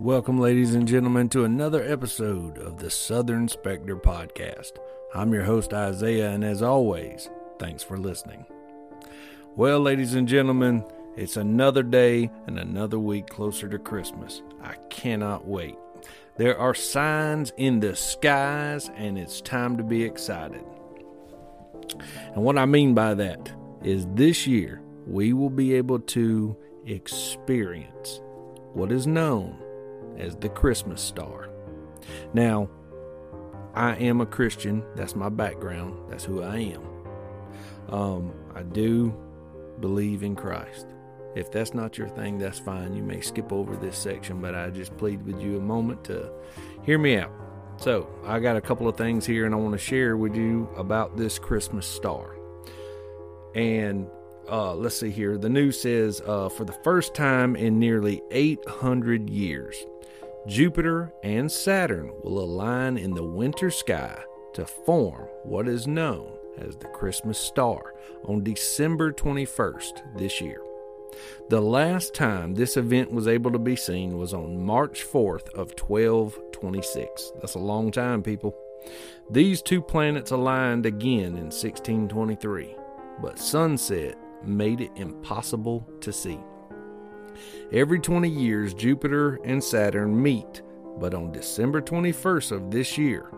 Welcome, ladies and gentlemen, to another episode of the Southern Spectre Podcast. I'm your host, Isaiah, and as always, thanks for listening. Well, ladies and gentlemen, it's another day and another week closer to Christmas. I cannot wait. There are signs in the skies, and it's time to be excited. And what I mean by that is this year we will be able to experience what is known as the Christmas star. Now, I am a Christian. That's my background. That's who I am. Um, I do believe in Christ. If that's not your thing, that's fine. You may skip over this section, but I just plead with you a moment to hear me out. So, I got a couple of things here and I want to share with you about this Christmas star. And uh, let's see here. The news says uh, for the first time in nearly 800 years, Jupiter and Saturn will align in the winter sky to form what is known as the Christmas star on December 21st this year. The last time this event was able to be seen was on March 4th of 1226. That's a long time, people. These two planets aligned again in 1623, but sunset made it impossible to see. Every 20 years, Jupiter and Saturn meet, but on December 21st of this year,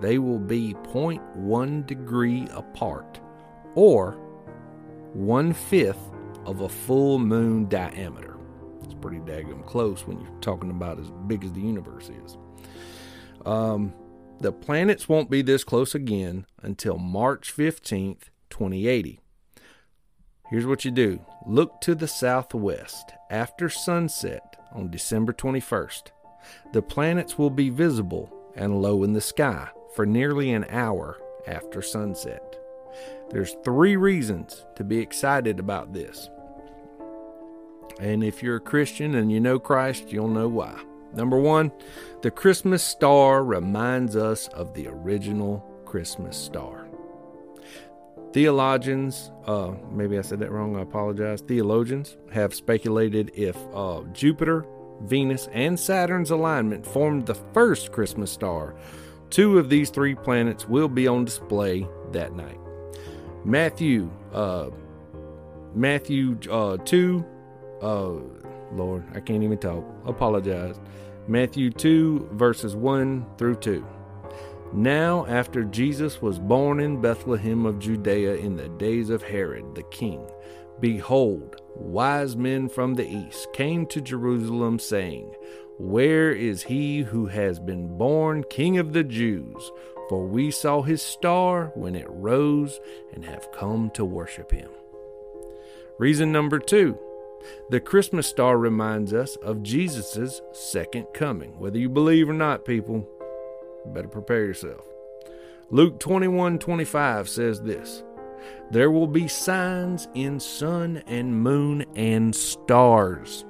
they will be 0.1 degree apart, or one fifth of a full moon diameter. It's pretty daggum close when you're talking about as big as the universe is. Um, the planets won't be this close again until March 15th, 2080. Here's what you do look to the southwest after sunset on December 21st. The planets will be visible and low in the sky for nearly an hour after sunset. There's three reasons to be excited about this. And if you're a Christian and you know Christ, you'll know why. Number one, the Christmas star reminds us of the original Christmas star. Theologians, uh, maybe I said that wrong, I apologize. Theologians have speculated if uh, Jupiter, Venus, and Saturn's alignment formed the first Christmas star, two of these three planets will be on display that night. Matthew, uh, Matthew uh, 2, uh, Lord, I can't even talk. Apologize. Matthew 2, verses 1 through 2. Now, after Jesus was born in Bethlehem of Judea in the days of Herod the king, behold, wise men from the east came to Jerusalem, saying, Where is he who has been born King of the Jews? For we saw his star when it rose and have come to worship him. Reason number two the Christmas star reminds us of Jesus' second coming. Whether you believe or not, people, better prepare yourself. Luke 21 25 says this There will be signs in sun and moon and stars,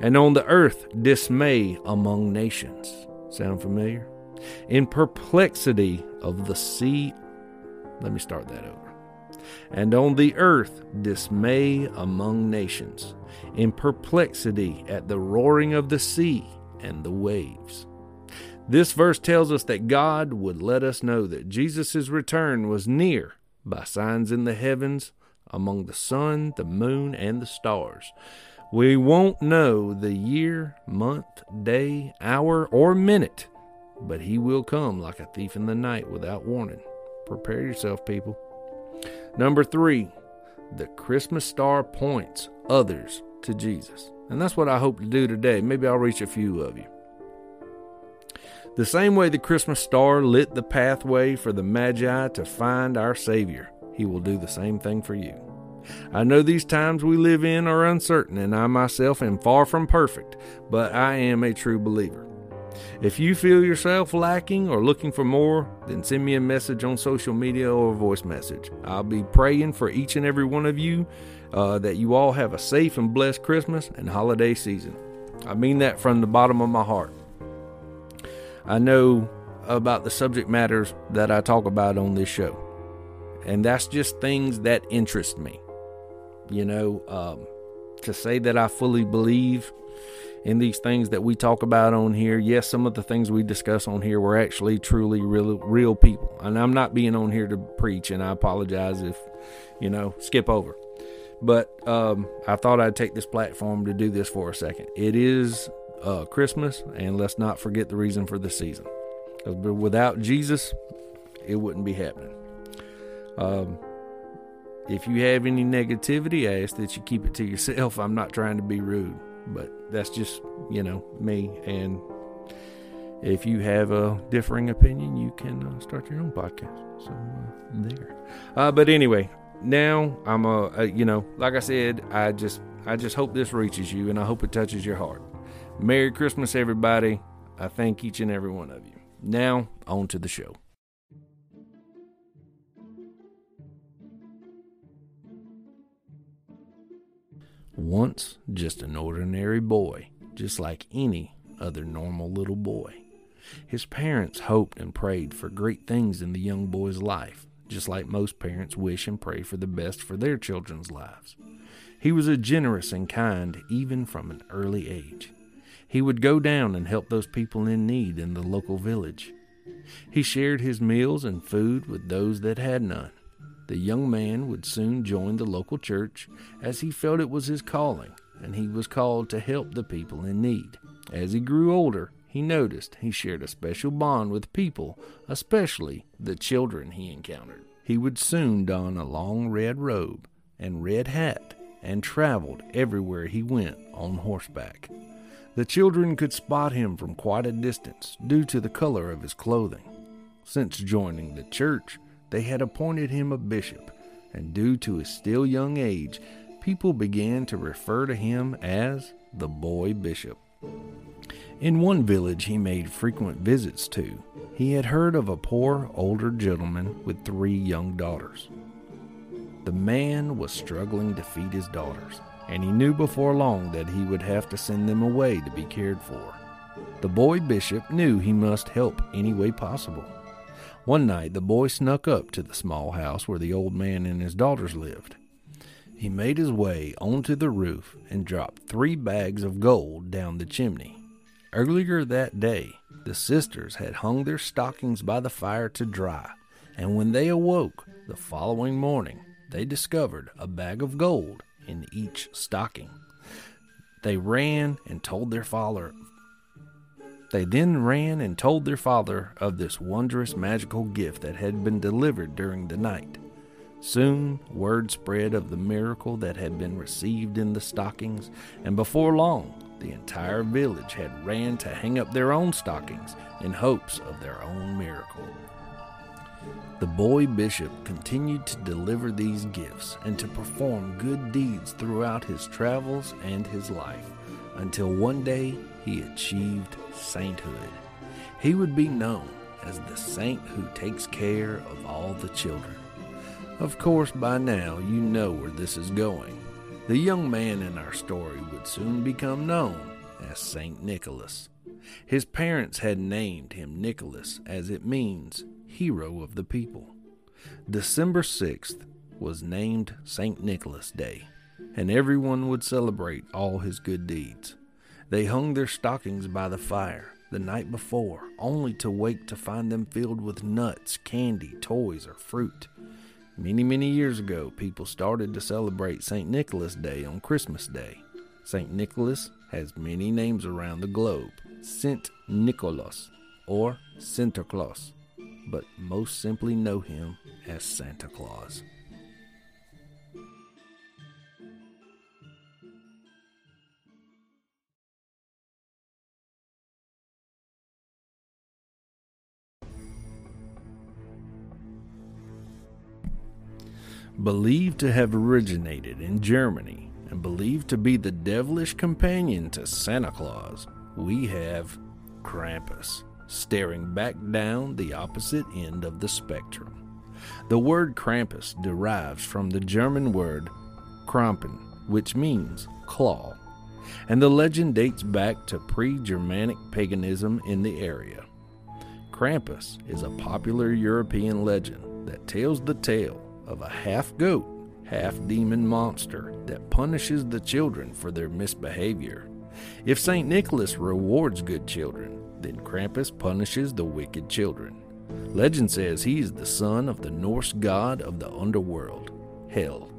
and on the earth dismay among nations. Sound familiar? In perplexity of the sea. Let me start that over. And on the earth dismay among nations, in perplexity at the roaring of the sea and the waves. This verse tells us that God would let us know that Jesus' return was near by signs in the heavens, among the sun, the moon, and the stars. We won't know the year, month, day, hour, or minute, but He will come like a thief in the night without warning. Prepare yourself, people. Number three, the Christmas star points others to Jesus. And that's what I hope to do today. Maybe I'll reach a few of you. The same way the Christmas star lit the pathway for the Magi to find our Savior, He will do the same thing for you. I know these times we live in are uncertain, and I myself am far from perfect, but I am a true believer. If you feel yourself lacking or looking for more, then send me a message on social media or a voice message. I'll be praying for each and every one of you uh, that you all have a safe and blessed Christmas and holiday season. I mean that from the bottom of my heart. I know about the subject matters that I talk about on this show. And that's just things that interest me. You know, um, to say that I fully believe in these things that we talk about on here. Yes, some of the things we discuss on here were actually truly real, real people. And I'm not being on here to preach, and I apologize if, you know, skip over. But um, I thought I'd take this platform to do this for a second. It is uh, Christmas, and let's not forget the reason for the season. Without Jesus, it wouldn't be happening. Um, if you have any negativity, I ask that you keep it to yourself. I'm not trying to be rude, but that's just, you know, me. And if you have a differing opinion, you can uh, start your own podcast. So, uh, there. Uh, but anyway, now I'm a, a, you know, like I said, I just, I just hope this reaches you and I hope it touches your heart. Merry Christmas, everybody. I thank each and every one of you. Now, on to the show. Once just an ordinary boy, just like any other normal little boy. His parents hoped and prayed for great things in the young boy's life, just like most parents wish and pray for the best for their children's lives. He was a generous and kind even from an early age. He would go down and help those people in need in the local village. He shared his meals and food with those that had none. The young man would soon join the local church as he felt it was his calling and he was called to help the people in need. As he grew older, he noticed he shared a special bond with people, especially the children he encountered. He would soon don a long red robe and red hat and traveled everywhere he went on horseback. The children could spot him from quite a distance due to the color of his clothing. Since joining the church, they had appointed him a bishop, and due to his still young age, people began to refer to him as the boy bishop. In one village he made frequent visits to, he had heard of a poor older gentleman with three young daughters. The man was struggling to feed his daughters, and he knew before long that he would have to send them away to be cared for. The boy bishop knew he must help any way possible. One night the boy snuck up to the small house where the old man and his daughters lived. He made his way onto the roof and dropped three bags of gold down the chimney. Earlier that day, the sisters had hung their stockings by the fire to dry, and when they awoke the following morning, they discovered a bag of gold in each stocking. They ran and told their father. They then ran and told their father of this wondrous magical gift that had been delivered during the night. Soon word spread of the miracle that had been received in the stockings, and before long the entire village had ran to hang up their own stockings in hopes of their own miracle. The boy bishop continued to deliver these gifts and to perform good deeds throughout his travels and his life until one day he achieved sainthood. He would be known as the saint who takes care of all the children. Of course, by now you know where this is going. The young man in our story would soon become known as Saint Nicholas. His parents had named him Nicholas as it means hero of the people. December 6th was named St. Nicholas Day, and everyone would celebrate all his good deeds. They hung their stockings by the fire the night before, only to wake to find them filled with nuts, candy, toys, or fruit. Many, many years ago, people started to celebrate St. Nicholas Day on Christmas Day. St. Nicholas has many names around the globe Saint Nicholas or Santa Claus but most simply know him as Santa Claus. Believed to have originated in Germany and believed to be the devilish companion to Santa Claus, we have Krampus staring back down the opposite end of the spectrum. The word Krampus derives from the German word Krampen, which means claw, and the legend dates back to pre Germanic paganism in the area. Krampus is a popular European legend that tells the tale of a half goat, half demon monster that punishes the children for their misbehavior. If St. Nicholas rewards good children, then Krampus punishes the wicked children. Legend says he is the son of the Norse god of the underworld, Hel.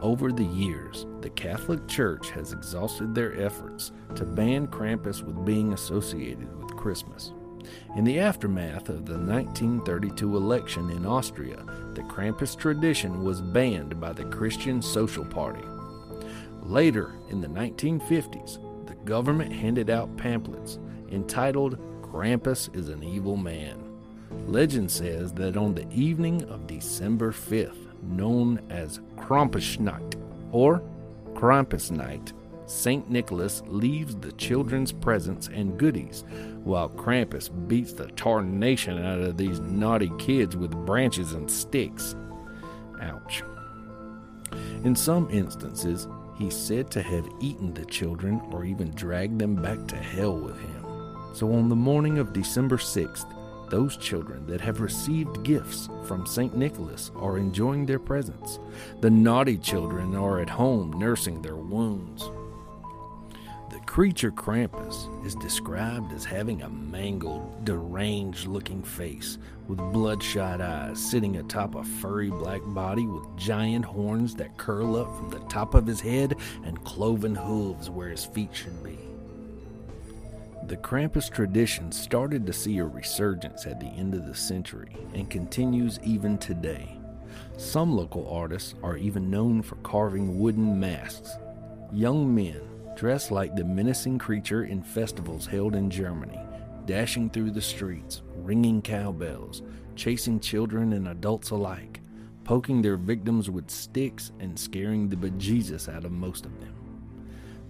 Over the years, the Catholic Church has exhausted their efforts to ban Krampus with being associated with Christmas. In the aftermath of the 1932 election in Austria, the Krampus tradition was banned by the Christian Social Party. Later, in the 1950s, the government handed out pamphlets entitled Krampus is an Evil Man. Legend says that on the evening of December 5th, known as Krampusnacht or Krampus Night, St. Nicholas leaves the children's presents and goodies, while Krampus beats the tarnation out of these naughty kids with branches and sticks. Ouch. In some instances, he's said to have eaten the children or even dragged them back to hell with him. So on the morning of December 6th, those children that have received gifts from St. Nicholas are enjoying their presents. The naughty children are at home nursing their wounds. The creature Krampus is described as having a mangled, deranged looking face with bloodshot eyes sitting atop a furry black body with giant horns that curl up from the top of his head and cloven hooves where his feet should be. The Krampus tradition started to see a resurgence at the end of the century and continues even today. Some local artists are even known for carving wooden masks. Young men, dressed like the menacing creature in festivals held in Germany, dashing through the streets, ringing cowbells, chasing children and adults alike, poking their victims with sticks and scaring the bejesus out of most of them.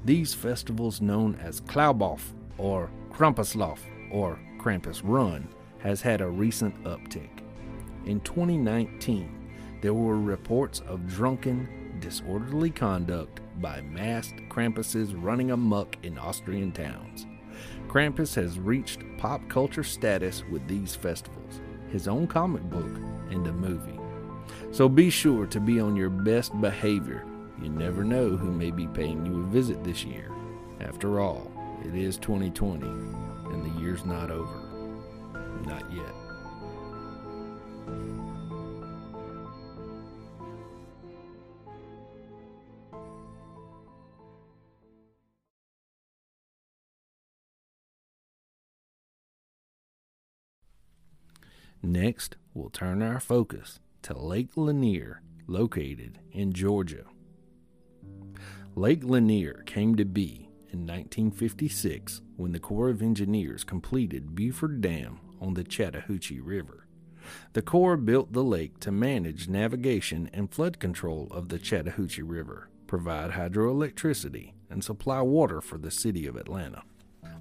These festivals, known as Klaubauf or Krampuslauf or Krampus Run has had a recent uptick. In 2019, there were reports of drunken, disorderly conduct by masked Krampuses running amuck in Austrian towns. Krampus has reached pop culture status with these festivals, his own comic book, and a movie. So be sure to be on your best behavior. You never know who may be paying you a visit this year. After all, it is 2020, and the year's not over. Not yet. Next, we'll turn our focus to Lake Lanier, located in Georgia. Lake Lanier came to be in 1956 when the Corps of Engineers completed Buford Dam on the Chattahoochee River. The Corps built the lake to manage navigation and flood control of the Chattahoochee River, provide hydroelectricity, and supply water for the city of Atlanta.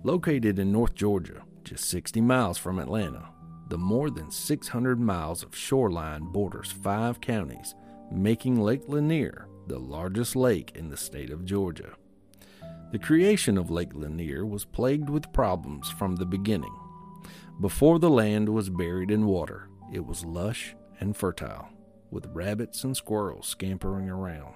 Located in North Georgia, just 60 miles from Atlanta, the more than 600 miles of shoreline borders five counties, making Lake Lanier the largest lake in the state of Georgia. The creation of Lake Lanier was plagued with problems from the beginning. Before the land was buried in water, it was lush and fertile, with rabbits and squirrels scampering around.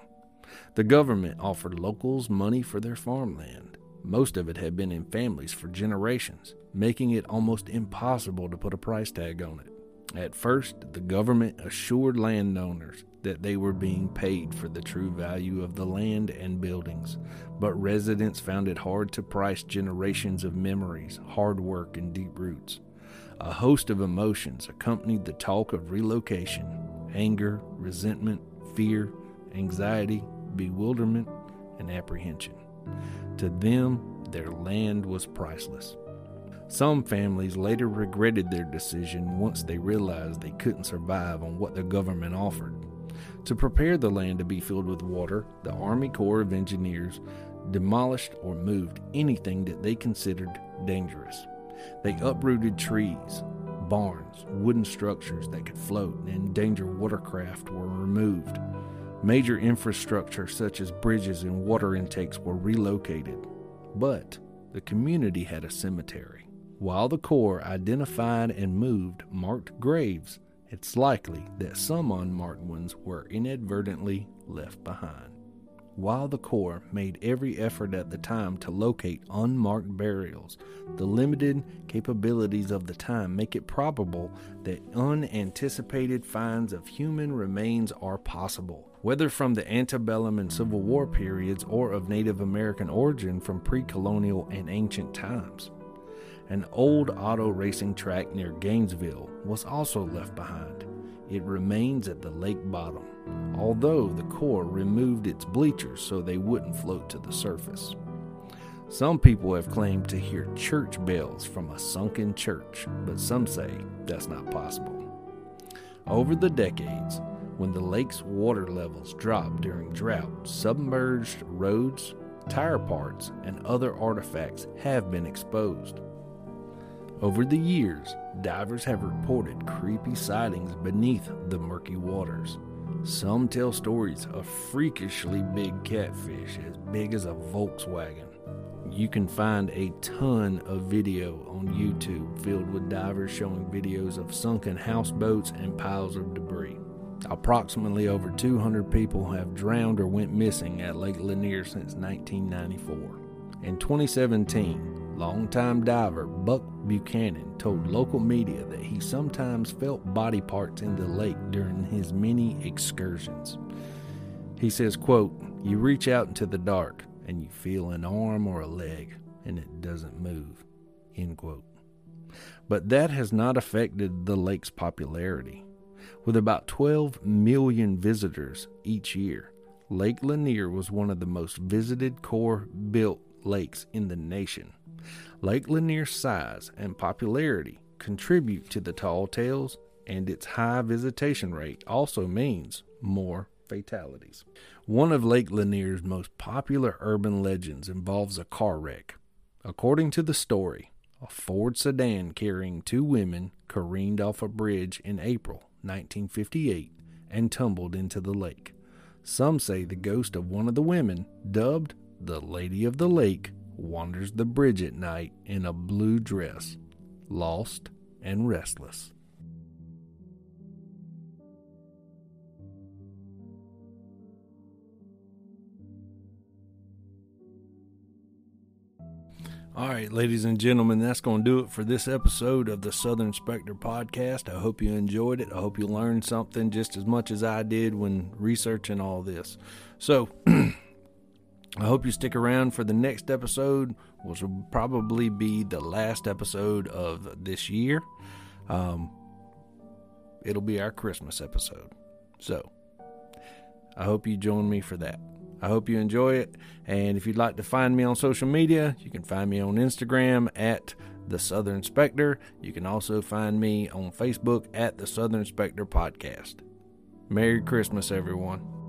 The government offered locals money for their farmland. Most of it had been in families for generations, making it almost impossible to put a price tag on it. At first, the government assured landowners that they were being paid for the true value of the land and buildings, but residents found it hard to price generations of memories, hard work, and deep roots. A host of emotions accompanied the talk of relocation anger, resentment, fear, anxiety, bewilderment, and apprehension. To them, their land was priceless. Some families later regretted their decision once they realized they couldn't survive on what the government offered. To prepare the land to be filled with water, the Army Corps of Engineers demolished or moved anything that they considered dangerous. They uprooted trees, barns, wooden structures that could float and endanger watercraft were removed. Major infrastructure such as bridges and water intakes were relocated. But the community had a cemetery. While the Corps identified and moved marked graves, it's likely that some unmarked ones were inadvertently left behind. While the Corps made every effort at the time to locate unmarked burials, the limited capabilities of the time make it probable that unanticipated finds of human remains are possible, whether from the antebellum and Civil War periods or of Native American origin from pre colonial and ancient times. An old auto racing track near Gainesville was also left behind. It remains at the lake bottom, although the Corps removed its bleachers so they wouldn't float to the surface. Some people have claimed to hear church bells from a sunken church, but some say that's not possible. Over the decades, when the lake's water levels dropped during drought, submerged roads, tire parts, and other artifacts have been exposed. Over the years, divers have reported creepy sightings beneath the murky waters. Some tell stories of freakishly big catfish as big as a Volkswagen. You can find a ton of video on YouTube filled with divers showing videos of sunken houseboats and piles of debris. Approximately over 200 people have drowned or went missing at Lake Lanier since 1994. In 2017, Longtime diver Buck Buchanan told local media that he sometimes felt body parts in the lake during his many excursions. He says, quote, You reach out into the dark and you feel an arm or a leg and it doesn't move. End quote. But that has not affected the lake's popularity. With about 12 million visitors each year, Lake Lanier was one of the most visited Corps built lakes in the nation. Lake Lanier's size and popularity contribute to the tall tales, and its high visitation rate also means more fatalities. One of Lake Lanier's most popular urban legends involves a car wreck. According to the story, a Ford sedan carrying two women careened off a bridge in April 1958 and tumbled into the lake. Some say the ghost of one of the women, dubbed the Lady of the Lake, wanders the bridge at night in a blue dress, lost and restless. All right, ladies and gentlemen, that's going to do it for this episode of the Southern Spectre podcast. I hope you enjoyed it. I hope you learned something just as much as I did when researching all this. So, I hope you stick around for the next episode, which will probably be the last episode of this year. Um, it'll be our Christmas episode. So, I hope you join me for that. I hope you enjoy it. And if you'd like to find me on social media, you can find me on Instagram at The Southern Spectre. You can also find me on Facebook at The Southern Spectre Podcast. Merry Christmas, everyone.